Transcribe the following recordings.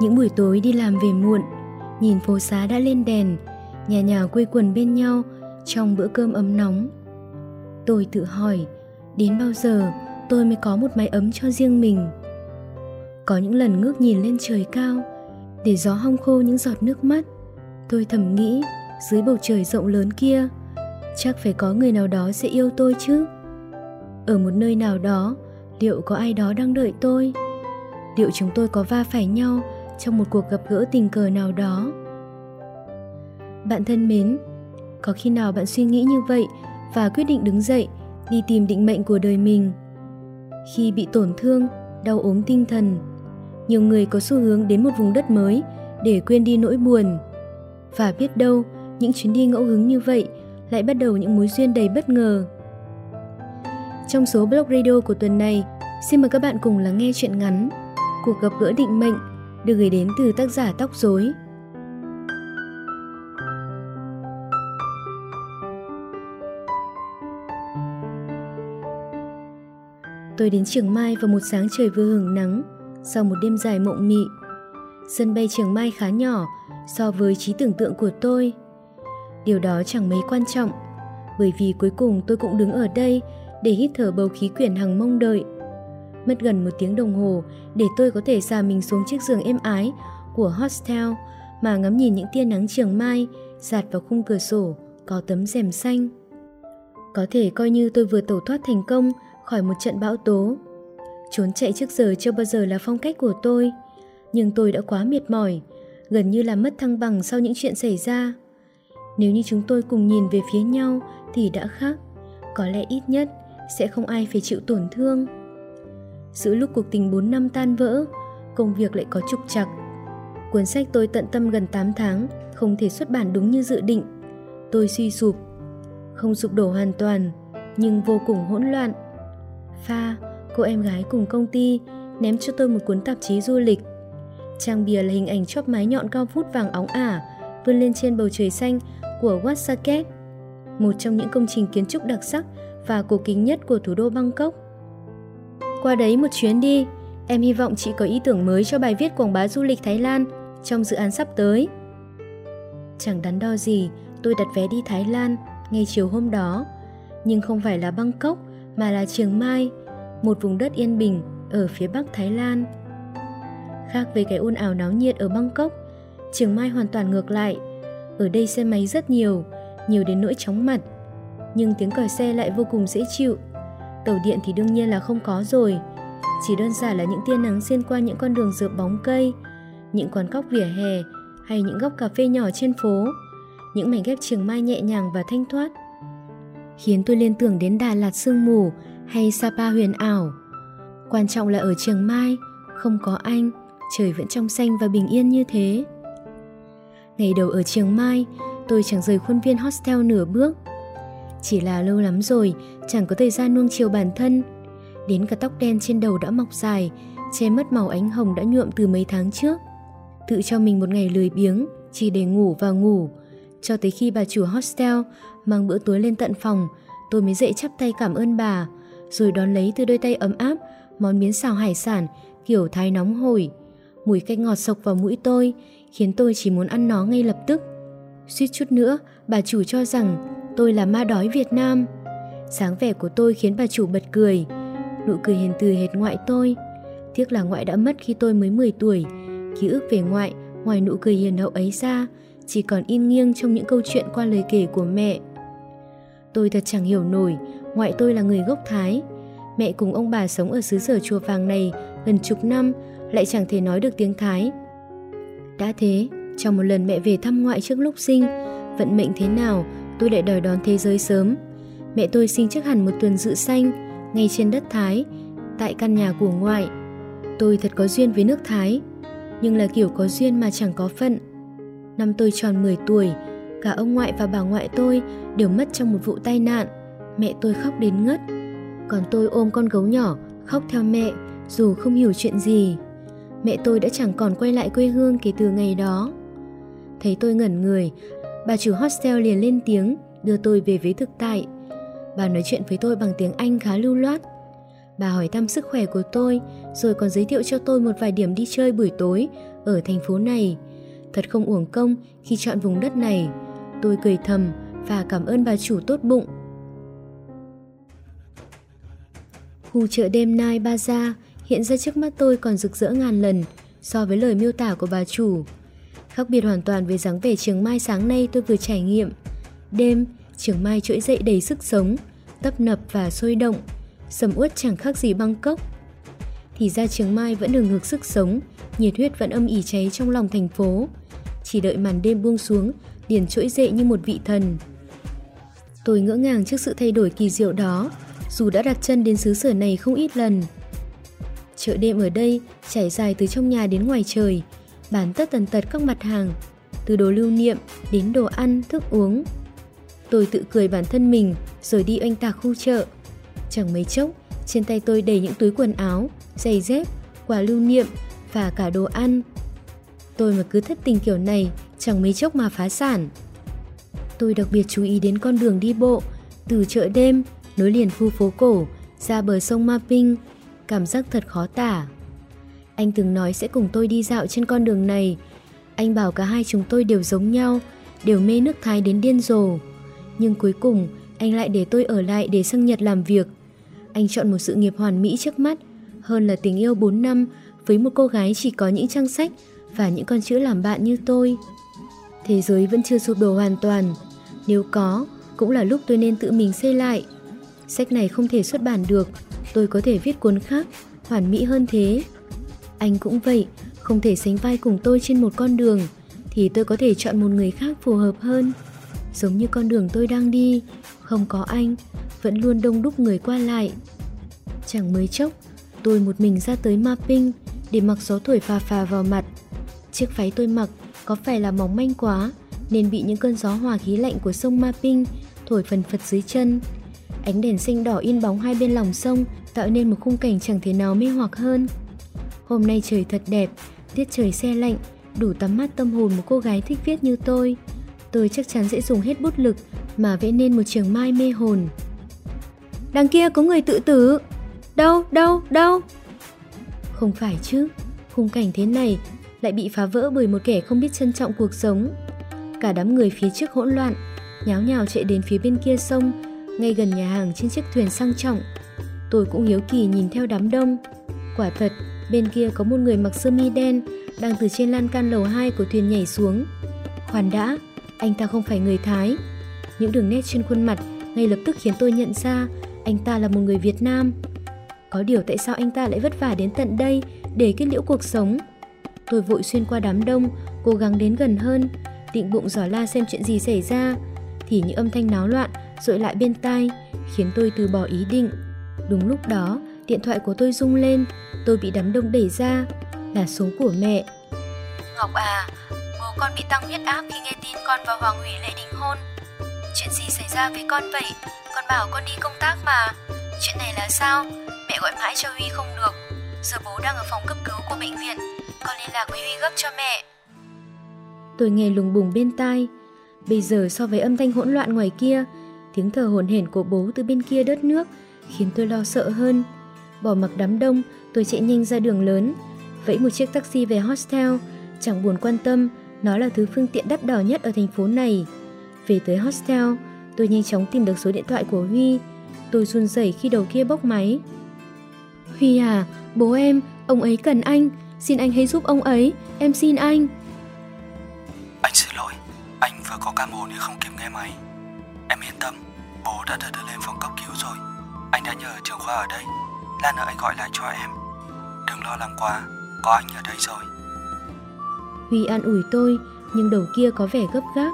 Những buổi tối đi làm về muộn, nhìn phố xá đã lên đèn, nhà nhà quây quần bên nhau trong bữa cơm ấm nóng. Tôi tự hỏi, đến bao giờ tôi mới có một mái ấm cho riêng mình? Có những lần ngước nhìn lên trời cao, để gió hong khô những giọt nước mắt, tôi thầm nghĩ dưới bầu trời rộng lớn kia, chắc phải có người nào đó sẽ yêu tôi chứ. Ở một nơi nào đó, liệu có ai đó đang đợi tôi? Liệu chúng tôi có va phải nhau trong một cuộc gặp gỡ tình cờ nào đó? Bạn thân mến, có khi nào bạn suy nghĩ như vậy và quyết định đứng dậy đi tìm định mệnh của đời mình? Khi bị tổn thương, đau ốm tinh thần, nhiều người có xu hướng đến một vùng đất mới để quên đi nỗi buồn. Và biết đâu, những chuyến đi ngẫu hứng như vậy lại bắt đầu những mối duyên đầy bất ngờ. Trong số blog radio của tuần này, xin mời các bạn cùng lắng nghe chuyện ngắn Cuộc gặp gỡ định mệnh được gửi đến từ tác giả Tóc Rối. Tôi đến Trường Mai vào một sáng trời vừa hưởng nắng, sau một đêm dài mộng mị. Sân bay Trường Mai khá nhỏ so với trí tưởng tượng của tôi. Điều đó chẳng mấy quan trọng, bởi vì cuối cùng tôi cũng đứng ở đây để hít thở bầu khí quyển hằng mong đợi. Mất gần một tiếng đồng hồ để tôi có thể xà mình xuống chiếc giường êm ái của hostel mà ngắm nhìn những tia nắng trường mai giạt vào khung cửa sổ có tấm rèm xanh. Có thể coi như tôi vừa tẩu thoát thành công khỏi một trận bão tố. Trốn chạy trước giờ chưa bao giờ là phong cách của tôi, nhưng tôi đã quá mệt mỏi, gần như là mất thăng bằng sau những chuyện xảy ra. Nếu như chúng tôi cùng nhìn về phía nhau thì đã khác, có lẽ ít nhất sẽ không ai phải chịu tổn thương. Giữa lúc cuộc tình 4 năm tan vỡ, công việc lại có trục trặc. Cuốn sách tôi tận tâm gần 8 tháng, không thể xuất bản đúng như dự định. Tôi suy sụp, không sụp đổ hoàn toàn, nhưng vô cùng hỗn loạn. Pha, cô em gái cùng công ty, ném cho tôi một cuốn tạp chí du lịch. Trang bìa là hình ảnh chóp mái nhọn cao vút vàng óng ả, vươn lên trên bầu trời xanh của Wat Saket, một trong những công trình kiến trúc đặc sắc và cổ kính nhất của thủ đô Bangkok. Qua đấy một chuyến đi, em hy vọng chị có ý tưởng mới cho bài viết quảng bá du lịch Thái Lan trong dự án sắp tới. Chẳng đắn đo gì, tôi đặt vé đi Thái Lan ngay chiều hôm đó, nhưng không phải là Bangkok mà là Chiang Mai, một vùng đất yên bình ở phía bắc Thái Lan. Khác với cái ồn ào náo nhiệt ở Bangkok, Chiang Mai hoàn toàn ngược lại. Ở đây xe máy rất nhiều, nhiều đến nỗi chóng mặt, nhưng tiếng còi xe lại vô cùng dễ chịu. Tàu điện thì đương nhiên là không có rồi, chỉ đơn giản là những tia nắng xuyên qua những con đường dựa bóng cây, những quán cóc vỉa hè hay những góc cà phê nhỏ trên phố, những mảnh ghép trường Mai nhẹ nhàng và thanh thoát khiến tôi liên tưởng đến Đà Lạt sương mù hay Sapa huyền ảo. Quan trọng là ở Trường Mai, không có anh, trời vẫn trong xanh và bình yên như thế. Ngày đầu ở Trường Mai, tôi chẳng rời khuôn viên hostel nửa bước. Chỉ là lâu lắm rồi, chẳng có thời gian nuông chiều bản thân. Đến cả tóc đen trên đầu đã mọc dài, che mất màu ánh hồng đã nhuộm từ mấy tháng trước. Tự cho mình một ngày lười biếng, chỉ để ngủ và ngủ, cho tới khi bà chủ hostel mang bữa tối lên tận phòng, tôi mới dậy chắp tay cảm ơn bà, rồi đón lấy từ đôi tay ấm áp món miến xào hải sản kiểu thái nóng hổi. Mùi canh ngọt sộc vào mũi tôi, khiến tôi chỉ muốn ăn nó ngay lập tức. Suýt chút nữa, bà chủ cho rằng tôi là ma đói Việt Nam. Sáng vẻ của tôi khiến bà chủ bật cười. Nụ cười hiền từ hệt ngoại tôi. Tiếc là ngoại đã mất khi tôi mới 10 tuổi. Ký ức về ngoại, ngoài nụ cười hiền hậu ấy ra, chỉ còn in nghiêng trong những câu chuyện qua lời kể của mẹ. Tôi thật chẳng hiểu nổi, ngoại tôi là người gốc Thái. Mẹ cùng ông bà sống ở xứ sở chùa vàng này gần chục năm, lại chẳng thể nói được tiếng Thái. Đã thế, trong một lần mẹ về thăm ngoại trước lúc sinh, vận mệnh thế nào, tôi lại đòi đón thế giới sớm. Mẹ tôi sinh trước hẳn một tuần dự xanh, ngay trên đất Thái, tại căn nhà của ngoại. Tôi thật có duyên với nước Thái, nhưng là kiểu có duyên mà chẳng có phận. Năm tôi tròn 10 tuổi, cả ông ngoại và bà ngoại tôi đều mất trong một vụ tai nạn. Mẹ tôi khóc đến ngất. Còn tôi ôm con gấu nhỏ, khóc theo mẹ, dù không hiểu chuyện gì. Mẹ tôi đã chẳng còn quay lại quê hương kể từ ngày đó. Thấy tôi ngẩn người, bà chủ hostel liền lên tiếng đưa tôi về với thực tại. Bà nói chuyện với tôi bằng tiếng Anh khá lưu loát. Bà hỏi thăm sức khỏe của tôi, rồi còn giới thiệu cho tôi một vài điểm đi chơi buổi tối ở thành phố này. Thật không uổng công khi chọn vùng đất này. Tôi cười thầm và cảm ơn bà chủ tốt bụng. Khu chợ đêm Nai Baza hiện ra trước mắt tôi còn rực rỡ ngàn lần so với lời miêu tả của bà chủ. Khác biệt hoàn toàn với dáng vẻ trường mai sáng nay tôi vừa trải nghiệm. Đêm, trường mai trỗi dậy đầy sức sống, tấp nập và sôi động, sầm uất chẳng khác gì Bangkok. Thì ra trường mai vẫn đường ngược sức sống, nhiệt huyết vẫn âm ỉ cháy trong lòng thành phố. Chỉ đợi màn đêm buông xuống, liền trỗi dậy như một vị thần. Tôi ngỡ ngàng trước sự thay đổi kỳ diệu đó, dù đã đặt chân đến xứ sở này không ít lần. Chợ đêm ở đây trải dài từ trong nhà đến ngoài trời, bán tất tần tật các mặt hàng, từ đồ lưu niệm đến đồ ăn, thức uống. Tôi tự cười bản thân mình rồi đi oanh tạc khu chợ. Chẳng mấy chốc, trên tay tôi đầy những túi quần áo, giày dép, quà lưu niệm và cả đồ ăn. Tôi mà cứ thất tình kiểu này, chẳng mấy chốc mà phá sản. Tôi đặc biệt chú ý đến con đường đi bộ, từ chợ đêm, nối liền khu phố cổ, ra bờ sông Mapping, cảm giác thật khó tả. Anh từng nói sẽ cùng tôi đi dạo trên con đường này. Anh bảo cả hai chúng tôi đều giống nhau, đều mê nước Thái đến điên rồ. Nhưng cuối cùng, anh lại để tôi ở lại để sang Nhật làm việc. Anh chọn một sự nghiệp hoàn mỹ trước mắt, hơn là tình yêu 4 năm với một cô gái chỉ có những trang sách và những con chữ làm bạn như tôi. Thế giới vẫn chưa sụp đổ hoàn toàn. Nếu có, cũng là lúc tôi nên tự mình xây lại. Sách này không thể xuất bản được, tôi có thể viết cuốn khác, hoàn mỹ hơn thế. Anh cũng vậy, không thể sánh vai cùng tôi trên một con đường, thì tôi có thể chọn một người khác phù hợp hơn. Giống như con đường tôi đang đi, không có anh, vẫn luôn đông đúc người qua lại. Chẳng mấy chốc, tôi một mình ra tới mapping để mặc gió thổi phà phà vào mặt. Chiếc váy tôi mặc có phải là mỏng manh quá nên bị những cơn gió hòa khí lạnh của sông Mapping thổi phần phật dưới chân. Ánh đèn xanh đỏ in bóng hai bên lòng sông tạo nên một khung cảnh chẳng thể nào mê hoặc hơn. Hôm nay trời thật đẹp, tiết trời xe lạnh, đủ tắm mắt tâm hồn một cô gái thích viết như tôi. Tôi chắc chắn sẽ dùng hết bút lực mà vẽ nên một trường mai mê hồn. Đằng kia có người tự tử. Đâu, đâu, đâu? Không phải chứ, khung cảnh thế này lại bị phá vỡ bởi một kẻ không biết trân trọng cuộc sống. Cả đám người phía trước hỗn loạn, nháo nhào chạy đến phía bên kia sông, ngay gần nhà hàng trên chiếc thuyền sang trọng. Tôi cũng hiếu kỳ nhìn theo đám đông. Quả thật, bên kia có một người mặc sơ mi đen đang từ trên lan can lầu 2 của thuyền nhảy xuống. Khoan đã, anh ta không phải người Thái. Những đường nét trên khuôn mặt ngay lập tức khiến tôi nhận ra anh ta là một người Việt Nam. Có điều tại sao anh ta lại vất vả đến tận đây để kết liễu cuộc sống? Tôi vội xuyên qua đám đông, cố gắng đến gần hơn, định bụng dò la xem chuyện gì xảy ra, thì những âm thanh náo loạn rội lại bên tai, khiến tôi từ bỏ ý định. Đúng lúc đó, điện thoại của tôi rung lên, tôi bị đám đông đẩy ra, là số của mẹ. Ngọc à, bố con bị tăng huyết áp khi nghe tin con và Hoàng hủy lễ đính hôn. Chuyện gì xảy ra với con vậy? Con bảo con đi công tác mà. Chuyện này là sao? Mẹ gọi mãi cho Huy không được. Giờ bố đang ở phòng cấp cứu của bệnh viện. Con liên lạc với Huy gấp cho mẹ. Tôi nghe lùng bùng bên tai. Bây giờ so với âm thanh hỗn loạn ngoài kia, tiếng thở hổn hển của bố từ bên kia đất nước khiến tôi lo sợ hơn. Bỏ mặc đám đông, tôi chạy nhanh ra đường lớn, vẫy một chiếc taxi về hostel, chẳng buồn quan tâm, nó là thứ phương tiện đắt đỏ nhất ở thành phố này. Về tới hostel, tôi nhanh chóng tìm được số điện thoại của Huy. Tôi run rẩy khi đầu kia bốc máy. Huy à, bố em, ông ấy cần anh, xin anh hãy giúp ông ấy, em xin anh. Anh xin lỗi, anh vừa có cam mổ nên không kịp nghe máy. Em yên tâm, bố đã đưa đưa lên phòng cấp cứu rồi. Anh đã nhờ trưởng khoa ở đây, lát nữa anh gọi lại cho em. Đừng lo lắng quá, có anh ở đây rồi. Huy an ủi tôi, nhưng đầu kia có vẻ gấp gáp,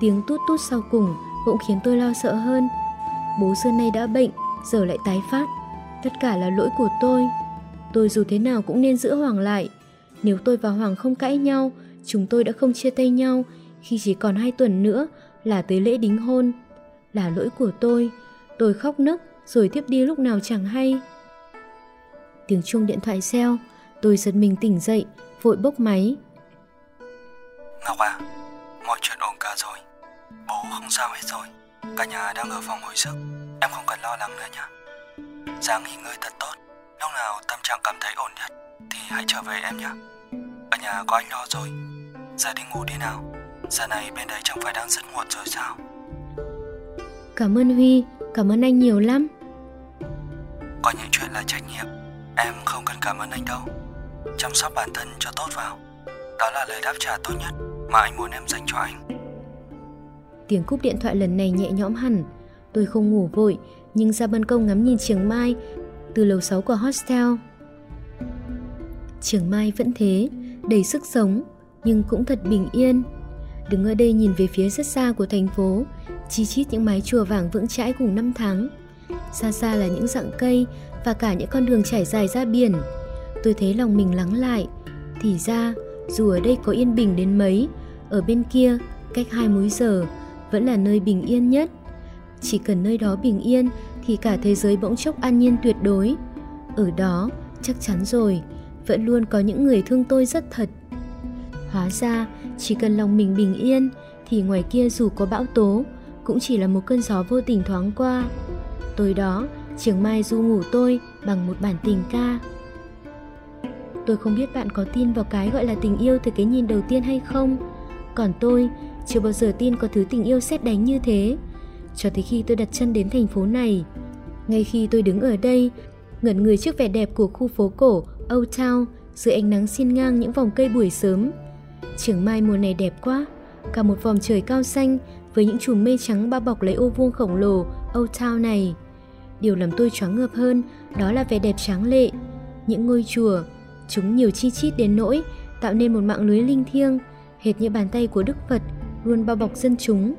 tiếng tút tút sau cùng cũng khiến tôi lo sợ hơn. Bố xưa nay đã bệnh, giờ lại tái phát. Tất cả là lỗi của tôi. Tôi dù thế nào cũng nên giữ Hoàng lại. Nếu tôi và Hoàng không cãi nhau, chúng tôi đã không chia tay nhau khi chỉ còn hai tuần nữa là tới lễ đính hôn. Là lỗi của tôi. Tôi khóc nức rồi tiếp đi lúc nào chẳng hay. Tiếng chuông điện thoại reo, tôi giật mình tỉnh dậy, vội bốc máy. Ngọc à, mọi chuyện ổn cả rồi. Bố không sao hết rồi. Cả nhà đang ở phòng hồi sức. Em không cần lo lắng nữa nha. Giang nghỉ ngơi thật tốt. Lúc nào tâm trạng cảm thấy ổn nhất thì hãy trở về em nhé. Ở nhà có anh lo rồi. Giờ đi ngủ đi nào. Giờ này bên đấy chẳng phải đang rất muộn rồi sao? Cảm ơn Huy, cảm ơn anh nhiều lắm. Có những chuyện là trách nhiệm, em không cần cảm ơn anh đâu. Chăm sóc bản thân cho tốt vào. Đó là lời đáp trả tốt nhất mà anh muốn em dành cho anh. Tiếng cúp điện thoại lần này nhẹ nhõm hẳn. Tôi không ngủ vội, nhưng ra ban công ngắm nhìn trường Mai từ lầu 6 của hostel. Trường Mai vẫn thế, đầy sức sống, nhưng cũng thật bình yên. Đứng ở đây nhìn về phía rất xa của thành phố, chi chít những mái chùa vàng vững chãi cùng năm tháng. Xa xa là những dạng cây và cả những con đường trải dài ra biển. Tôi thấy lòng mình lắng lại. Thì ra, dù ở đây có yên bình đến mấy, ở bên kia, cách hai múi giờ, vẫn là nơi bình yên nhất. Chỉ cần nơi đó bình yên thì cả thế giới bỗng chốc an nhiên tuyệt đối. Ở đó, chắc chắn rồi, vẫn luôn có những người thương tôi rất thật. Hóa ra, chỉ cần lòng mình bình yên thì ngoài kia dù có bão tố, cũng chỉ là một cơn gió vô tình thoáng qua. Tối đó, Trường Mai du ngủ tôi bằng một bản tình ca. Tôi không biết bạn có tin vào cái gọi là tình yêu từ cái nhìn đầu tiên hay không. Còn tôi, chưa bao giờ tin có thứ tình yêu xét đánh như thế. Cho tới khi tôi đặt chân đến thành phố này. Ngay khi tôi đứng ở đây, ngẩn người trước vẻ đẹp của khu phố cổ Old Town dưới ánh nắng xiên ngang những vòng cây buổi sớm. Trường mai mùa này đẹp quá, cả một vòng trời cao xanh với những chùm mây trắng bao bọc lấy ô vuông khổng lồ Old Town này. Điều làm tôi choáng ngợp hơn đó là vẻ đẹp tráng lệ. Những ngôi chùa, chúng nhiều chi chít đến nỗi tạo nên một mạng lưới linh thiêng, hệt như bàn tay của Đức Phật luôn bao bọc dân chúng.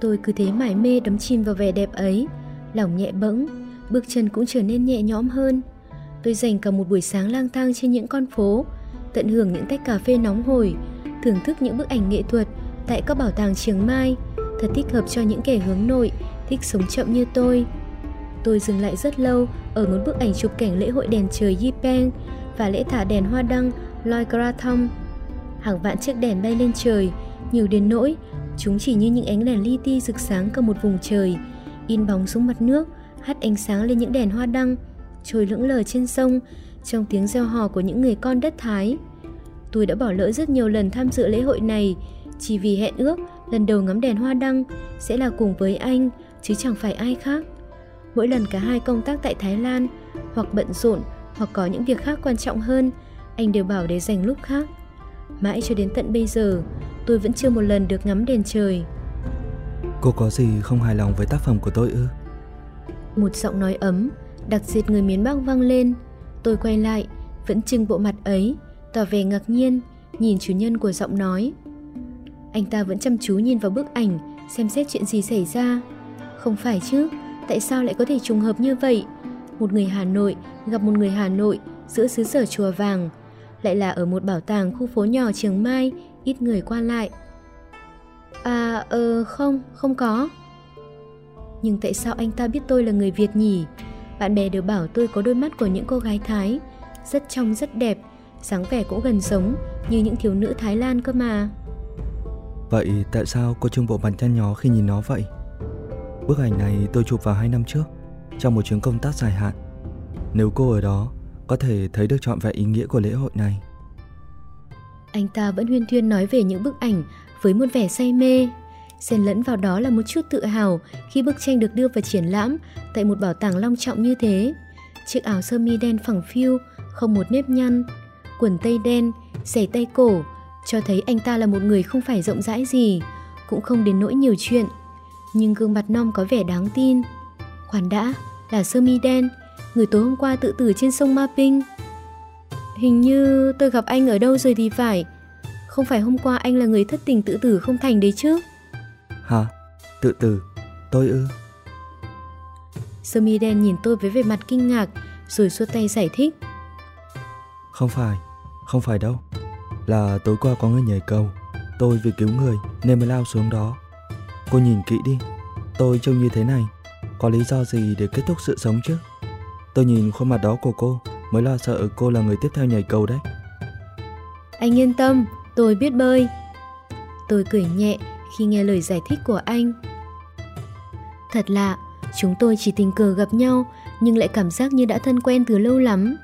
Tôi cứ thế mải mê đắm chìm vào vẻ đẹp ấy, lòng nhẹ bẫng, bước chân cũng trở nên nhẹ nhõm hơn. Tôi dành cả một buổi sáng lang thang trên những con phố, tận hưởng những tách cà phê nóng hổi, thưởng thức những bức ảnh nghệ thuật tại các bảo tàng Chiang Mai, thật thích hợp cho những kẻ hướng nội, thích sống chậm như tôi. Tôi dừng lại rất lâu ở một bức ảnh chụp cảnh lễ hội đèn trời Yipeng và lễ thả đèn hoa đăng Loi Krathong. Hàng vạn chiếc đèn bay lên trời, nhiều đến nỗi chúng chỉ như những ánh đèn li ti rực sáng cả một vùng trời, in bóng xuống mặt nước, hắt ánh sáng lên những đèn hoa đăng, trôi lững lờ trên sông trong tiếng reo hò của những người con đất Thái. Tôi đã bỏ lỡ rất nhiều lần tham dự lễ hội này chỉ vì hẹn ước lần đầu ngắm đèn hoa đăng sẽ là cùng với anh chứ chẳng phải ai khác. Mỗi lần cả hai công tác tại Thái Lan hoặc bận rộn hoặc có những việc khác quan trọng hơn, anh đều bảo để dành lúc khác. Mãi cho đến tận bây giờ, tôi vẫn chưa một lần được ngắm đèn trời. Cô có gì không hài lòng với tác phẩm của tôi ư? Một giọng nói ấm, đặc diệt người miền Bắc vang lên. Tôi quay lại, vẫn trưng bộ mặt ấy, tỏ vẻ ngạc nhiên, nhìn chủ nhân của giọng nói. Anh ta vẫn chăm chú nhìn vào bức ảnh, xem xét chuyện gì xảy ra. Không phải chứ, tại sao lại có thể trùng hợp như vậy? Một người Hà Nội gặp một người Hà Nội giữa xứ sở chùa vàng, lại là ở một bảo tàng khu phố nhỏ Trường Mai, ít người qua lại. À, ờ, không, không có. Nhưng tại sao anh ta biết tôi là người Việt nhỉ? Bạn bè đều bảo tôi có đôi mắt của những cô gái Thái, rất trong rất đẹp, dáng vẻ cũng gần giống như những thiếu nữ Thái Lan cơ mà. Vậy tại sao cô trông bộ mặt nhăn nhó khi nhìn nó vậy? Bức ảnh này tôi chụp vào hai năm trước, trong một chuyến công tác dài hạn. Nếu cô ở đó, có thể thấy được trọn vẹn ý nghĩa của lễ hội này. Anh ta vẫn huyên thuyên nói về những bức ảnh với một vẻ say mê. Xen lẫn vào đó là một chút tự hào khi bức tranh được đưa vào triển lãm tại một bảo tàng long trọng như thế. Chiếc áo sơ mi đen phẳng phiu, không một nếp nhăn, quần tây đen, giày tay cổ, cho thấy anh ta là một người không phải rộng rãi gì, cũng không đến nỗi nhiều chuyện. Nhưng gương mặt non có vẻ đáng tin. Khoan đã, là sơ mi đen, người tối hôm qua tự tử trên sông Ma Ping. Hình như tôi gặp anh ở đâu rồi thì phải. Không phải hôm qua anh là người thất tình tự tử không thành đấy chứ? Hả? Tự tử? Tôi ư? Sơ mi đen nhìn tôi với vẻ mặt kinh ngạc rồi xua tay giải thích. Không phải, không phải đâu. Là tối qua có người nhảy cầu. Tôi vì cứu người nên mới lao xuống đó. Cô nhìn kỹ đi, tôi trông như thế này. Có lý do gì để kết thúc sự sống chứ? Tôi nhìn khuôn mặt đó của cô mới lo sợ cô là người tiếp theo nhảy cầu đấy. Anh yên tâm, tôi biết bơi. Tôi cười nhẹ khi nghe lời giải thích của anh. Thật lạ, Chúng tôi chỉ tình cờ gặp nhau nhưng lại cảm giác như đã thân quen từ lâu lắm.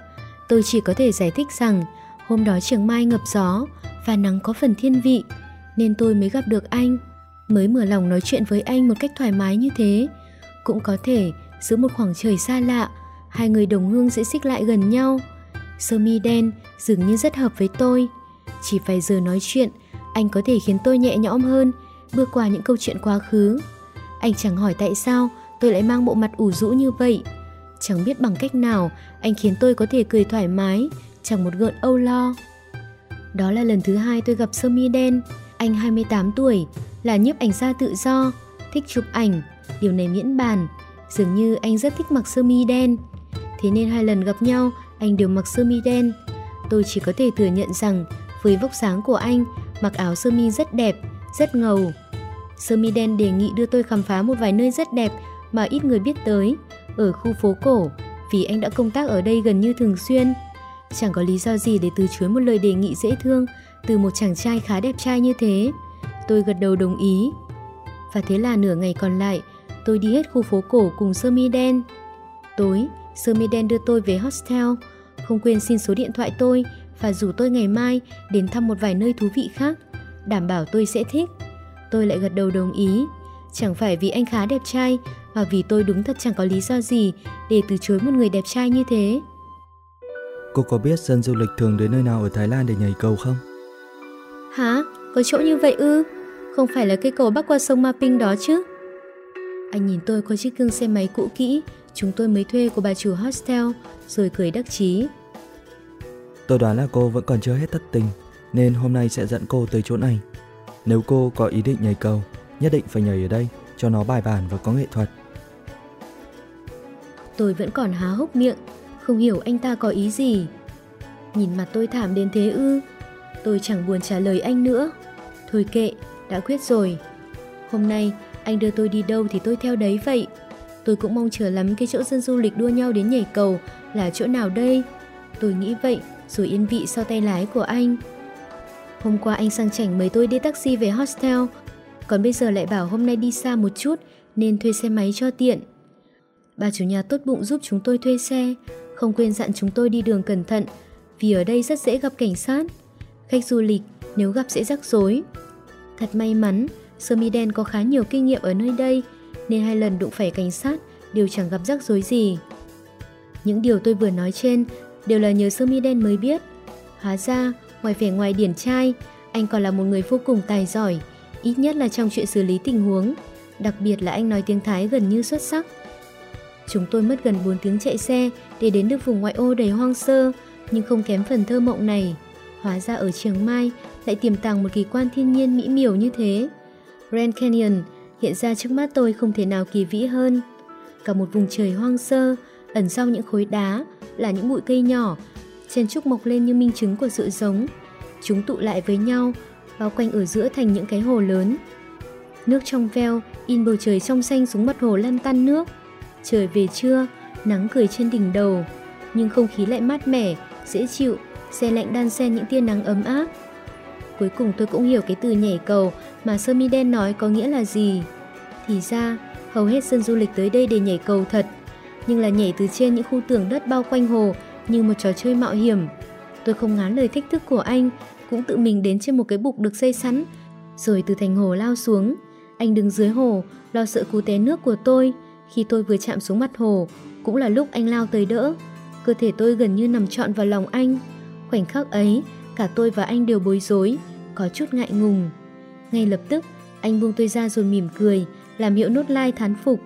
Tôi chỉ có thể giải thích rằng hôm đó trường mai ngập gió và nắng có phần thiên vị nên tôi mới gặp được anh. Mới mở lòng nói chuyện với anh một cách thoải mái như thế. Cũng có thể giữa một khoảng trời xa lạ, hai người đồng hương sẽ xích lại gần nhau. Sơ mi đen dường như rất hợp với tôi. Chỉ vài giờ nói chuyện, anh có thể khiến tôi nhẹ nhõm hơn, bước qua những câu chuyện quá khứ. Anh chẳng hỏi tại sao tôi lại mang bộ mặt ủ rũ như vậy. Chẳng biết bằng cách nào anh khiến tôi có thể cười thoải mái, chẳng một gợn âu lo. Đó là lần thứ hai tôi gặp Sơ mi đen. Anh 28 tuổi, là nhiếp ảnh gia tự do, thích chụp ảnh, điều này miễn bàn. Dường như anh rất thích mặc sơ mi đen. Thế nên hai lần gặp nhau, anh đều mặc sơ mi đen. Tôi chỉ có thể thừa nhận rằng với vóc dáng của anh, mặc áo sơ mi rất đẹp, rất ngầu. Sơ mi đen đề nghị đưa tôi khám phá một vài nơi rất đẹp mà ít người biết tới, ở khu phố cổ, vì anh đã công tác ở đây gần như thường xuyên. Chẳng có lý do gì để từ chối một lời đề nghị dễ thương từ một chàng trai khá đẹp trai như thế. Tôi gật đầu đồng ý. Và thế là nửa ngày còn lại, tôi đi hết khu phố cổ cùng sơ mi đen. Tối, sơ mi đen đưa tôi về hostel, không quên xin số điện thoại tôi và rủ tôi ngày mai đến thăm một vài nơi thú vị khác, đảm bảo tôi sẽ thích. Tôi lại gật đầu đồng ý, chẳng phải vì anh khá đẹp trai mà vì tôi đúng thật chẳng có lý do gì để từ chối một người đẹp trai như thế. Cô có biết dân du lịch thường đến nơi nào ở Thái Lan để nhảy cầu không? Hả? Có chỗ như vậy ư? Không phải là cây cầu bắc qua sông Maping đó chứ? Anh nhìn tôi qua chiếc gương xe máy cũ kỹ chúng tôi mới thuê của bà chủ hostel rồi cười đắc chí. Tôi đoán là cô vẫn còn chưa hết thất tình nên hôm nay sẽ dẫn cô tới chỗ này. Nếu cô có ý định nhảy cầu, nhất định phải nhảy ở đây cho nó bài bản và có nghệ thuật. Tôi vẫn còn há hốc miệng, không hiểu anh ta có ý gì. Nhìn mặt tôi thảm đến thế ư? Tôi chẳng buồn trả lời anh nữa. Thôi kệ, đã quyết rồi. Hôm nay anh đưa tôi đi đâu thì tôi theo đấy vậy. Tôi cũng mong chờ lắm cái chỗ dân du lịch đua nhau đến nhảy cầu là chỗ nào đây. Tôi nghĩ vậy rồi yên vị sau tay lái của anh. Hôm qua anh sang chảnh mời tôi đi taxi về hostel, còn bây giờ lại bảo hôm nay đi xa một chút nên thuê xe máy cho tiện. Bà chủ nhà tốt bụng giúp chúng tôi thuê xe, không quên dặn chúng tôi đi đường cẩn thận vì ở đây rất dễ gặp cảnh sát. Khách du lịch nếu gặp sẽ rắc rối. Thật may mắn, Sơ mi đen có khá nhiều kinh nghiệm ở nơi đây nên hai lần đụng phải cảnh sát đều chẳng gặp rắc rối gì. Những điều tôi vừa nói trên đều là nhờ sơ mi đen mới biết. Hóa ra, ngoài vẻ ngoài điển trai, anh còn là một người vô cùng tài giỏi, ít nhất là trong chuyện xử lý tình huống. Đặc biệt là anh nói tiếng Thái gần như xuất sắc. Chúng tôi mất gần 4 tiếng chạy xe để đến được vùng ngoại ô đầy hoang sơ, nhưng không kém phần thơ mộng này. Hóa ra ở Chiang Mai lại tiềm tàng một kỳ quan thiên nhiên mỹ miều như thế. Grand Canyon hiện ra trước mắt tôi không thể nào kỳ vĩ hơn. Cả một vùng trời hoang sơ, ẩn sau những khối đá là những bụi cây nhỏ, chen trúc mọc lên như minh chứng của sự sống. Chúng tụ lại với nhau, bao quanh ở giữa thành những cái hồ lớn. Nước trong veo, in bầu trời trong xanh xuống mặt hồ lăn tăn nước. Trời về trưa, nắng cười trên đỉnh đầu, nhưng không khí lại mát mẻ, dễ chịu, xe lạnh đan xen những tia nắng ấm áp. Cuối cùng tôi cũng hiểu cái từ nhảy cầu mà sơ mi đen nói có nghĩa là gì. Thì ra, hầu hết dân du lịch tới đây để nhảy cầu thật, nhưng là nhảy từ trên những khu tường đất bao quanh hồ như một trò chơi mạo hiểm. Tôi không ngán lời thách thức của anh, cũng tự mình đến trên một cái bục được xây sẵn, rồi từ thành hồ lao xuống. Anh đứng dưới hồ, lo sợ cú té nước của tôi. Khi tôi vừa chạm xuống mặt hồ, cũng là lúc anh lao tới đỡ. Cơ thể tôi gần như nằm trọn vào lòng anh. Khoảnh khắc ấy, cả tôi và anh đều bối rối, có chút ngại ngùng. Ngay lập tức, anh buông tôi ra rồi mỉm cười, làm hiệu nốt lai thán phục.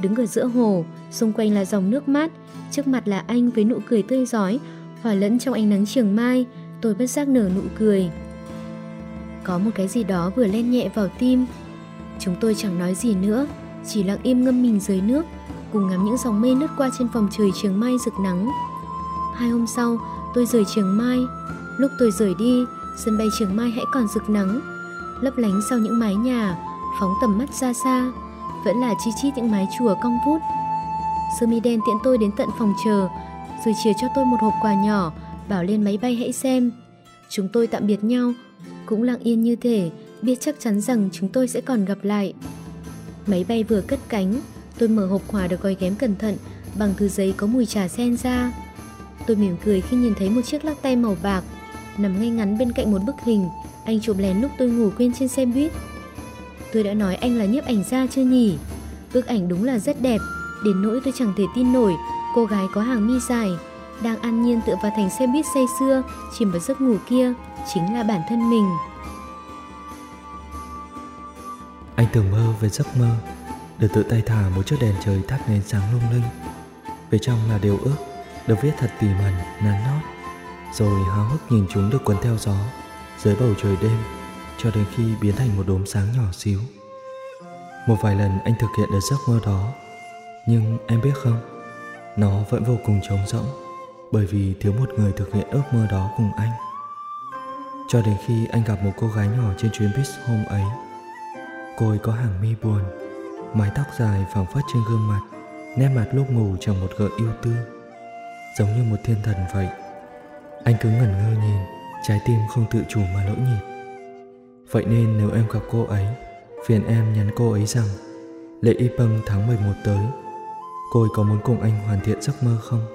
Đứng ở giữa hồ, xung quanh là dòng nước mát, trước mặt là anh với nụ cười tươi giói, hòa lẫn trong ánh nắng trường mai, tôi bất giác nở nụ cười. Có một cái gì đó vừa len nhẹ vào tim. Chúng tôi chẳng nói gì nữa, chỉ lặng im ngâm mình dưới nước, cùng ngắm những dòng mây lướt qua trên vòng trời trường mai rực nắng. Hai hôm sau, tôi rời trường mai. Lúc tôi rời đi, sân bay trường mai hãy còn rực nắng, lấp lánh sau những mái nhà, phóng tầm mắt ra xa, vẫn là chi chít những mái chùa cong vút. Sơ mi đen tiễn tôi đến tận phòng chờ, rồi chia cho tôi một hộp quà nhỏ, bảo lên máy bay hãy xem. Chúng tôi tạm biệt nhau, cũng lặng yên như thể biết chắc chắn rằng chúng tôi sẽ còn gặp lại. Máy bay vừa cất cánh, Tôi mở hộp quà được gói ghém cẩn thận bằng thứ giấy có mùi trà sen ra. Tôi mỉm cười khi nhìn thấy một chiếc lắc tay màu bạc nằm ngay ngắn bên cạnh một bức hình anh chụp lén lúc tôi ngủ quên trên xe buýt. Tôi đã nói anh là nhiếp ảnh gia chưa nhỉ? Bức ảnh đúng là rất đẹp, đến nỗi tôi chẳng thể tin nổi cô gái có hàng mi dài đang an nhiên tựa vào thành xe buýt say sưa chìm vào giấc ngủ kia chính là bản thân mình. Anh tưởng mơ về giấc mơ được tự tay thả một chiếc đèn trời thắp nến sáng lung linh. Bên trong là điều ước được viết thật tỉ mẩn, nắn nót, rồi háo hức nhìn chúng được cuốn theo gió dưới bầu trời đêm cho đến khi biến thành một đốm sáng nhỏ xíu. Một vài lần anh thực hiện được giấc mơ đó, nhưng em biết không, nó vẫn vô cùng trống rỗng bởi vì thiếu một người thực hiện ước mơ đó cùng anh. Cho đến khi anh gặp một cô gái nhỏ trên chuyến bus hôm ấy. Cô ấy có hàng mi buồn, mái tóc dài phẳng phất trên gương mặt, nét mặt lúc ngủ chẳng một gợi yêu tư, giống như một thiên thần vậy. Anh cứ ngẩn ngơ nhìn, trái tim không tự chủ mà lỗi nhịp. Vậy nên nếu em gặp cô ấy, phiền em nhắn cô ấy rằng lễ y pâm tháng 11 tới, cô ấy có muốn cùng anh hoàn thiện giấc mơ không?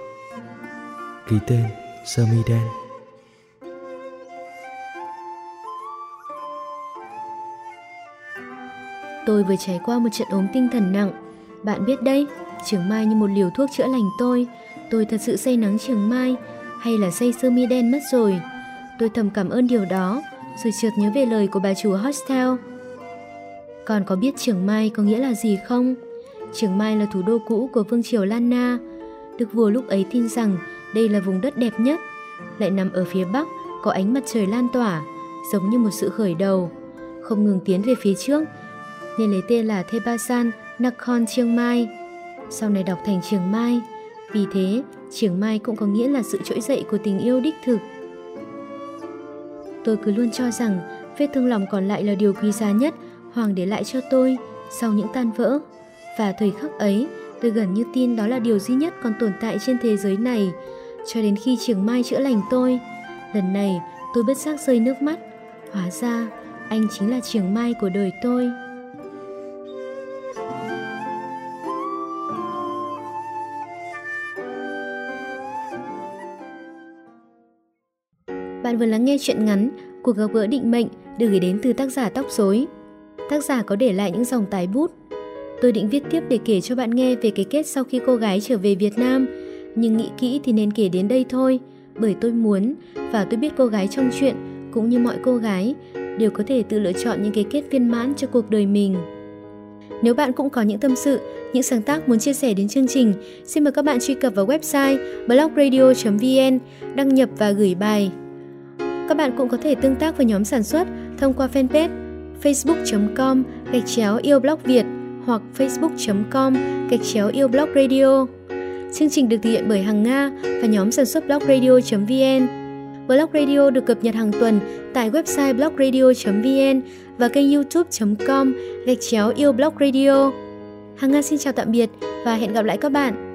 Ký tên Sơ mi đen Tôi vừa trải qua một trận ốm tinh thần nặng. Bạn biết đấy, Trường Mai như một liều thuốc chữa lành tôi. Tôi thật sự say nắng Trường Mai, hay là dây sơ mi đen mất rồi. Tôi thầm cảm ơn điều đó, rồi chợt nhớ về lời của bà chủ hostel. Còn có biết Trường Mai có nghĩa là gì không? Trường Mai là thủ đô cũ của vương triều Lan Na. Đức vua lúc ấy tin rằng đây là vùng đất đẹp nhất, lại nằm ở phía bắc, có ánh mặt trời lan tỏa, giống như một sự khởi đầu, không ngừng tiến về phía trước, nên lấy tên là Thebasan Nakhon Chiang Mai. Sau này đọc thành Trường Mai. Vì thế, Trường Mai cũng có nghĩa là sự trỗi dậy của tình yêu đích thực. Tôi cứ luôn cho rằng vết thương lòng còn lại là điều quý giá nhất Hoàng để lại cho tôi sau những tan vỡ. Và thời khắc ấy, tôi gần như tin đó là điều duy nhất còn tồn tại trên thế giới này, cho đến khi Trường Mai chữa lành tôi. Lần này, tôi bất giác rơi nước mắt. Hóa ra, anh chính là Trường Mai của đời tôi. Bạn vừa lắng nghe chuyện ngắn Cuộc gặp gỡ định mệnh được gửi đến từ tác giả Tóc Rối. Tác giả có để lại những dòng tái bút. Tôi định viết tiếp để kể cho bạn nghe về cái kết sau khi cô gái trở về Việt Nam, nhưng nghĩ kỹ thì nên kể đến đây thôi, bởi tôi muốn và tôi biết cô gái trong chuyện cũng như mọi cô gái đều có thể tự lựa chọn những cái kết viên mãn cho cuộc đời mình. Nếu bạn cũng có những tâm sự, những sáng tác muốn chia sẻ đến chương trình, xin mời các bạn truy cập vào website blogradio.vn, đăng nhập và gửi bài các bạn cũng có thể tương tác với nhóm sản xuất thông qua fanpage facebook.com gạch chéo yêu blog Việt hoặc facebook.com gạch chéo yêu blog radio. Chương trình được thực hiện bởi Hằng Nga và nhóm sản xuất blogradio.vn. Blog Radio được cập nhật hàng tuần tại website blogradio.vn và kênh youtube.com gạch chéo yêu blog radio. Hằng Nga xin chào tạm biệt và hẹn gặp lại các bạn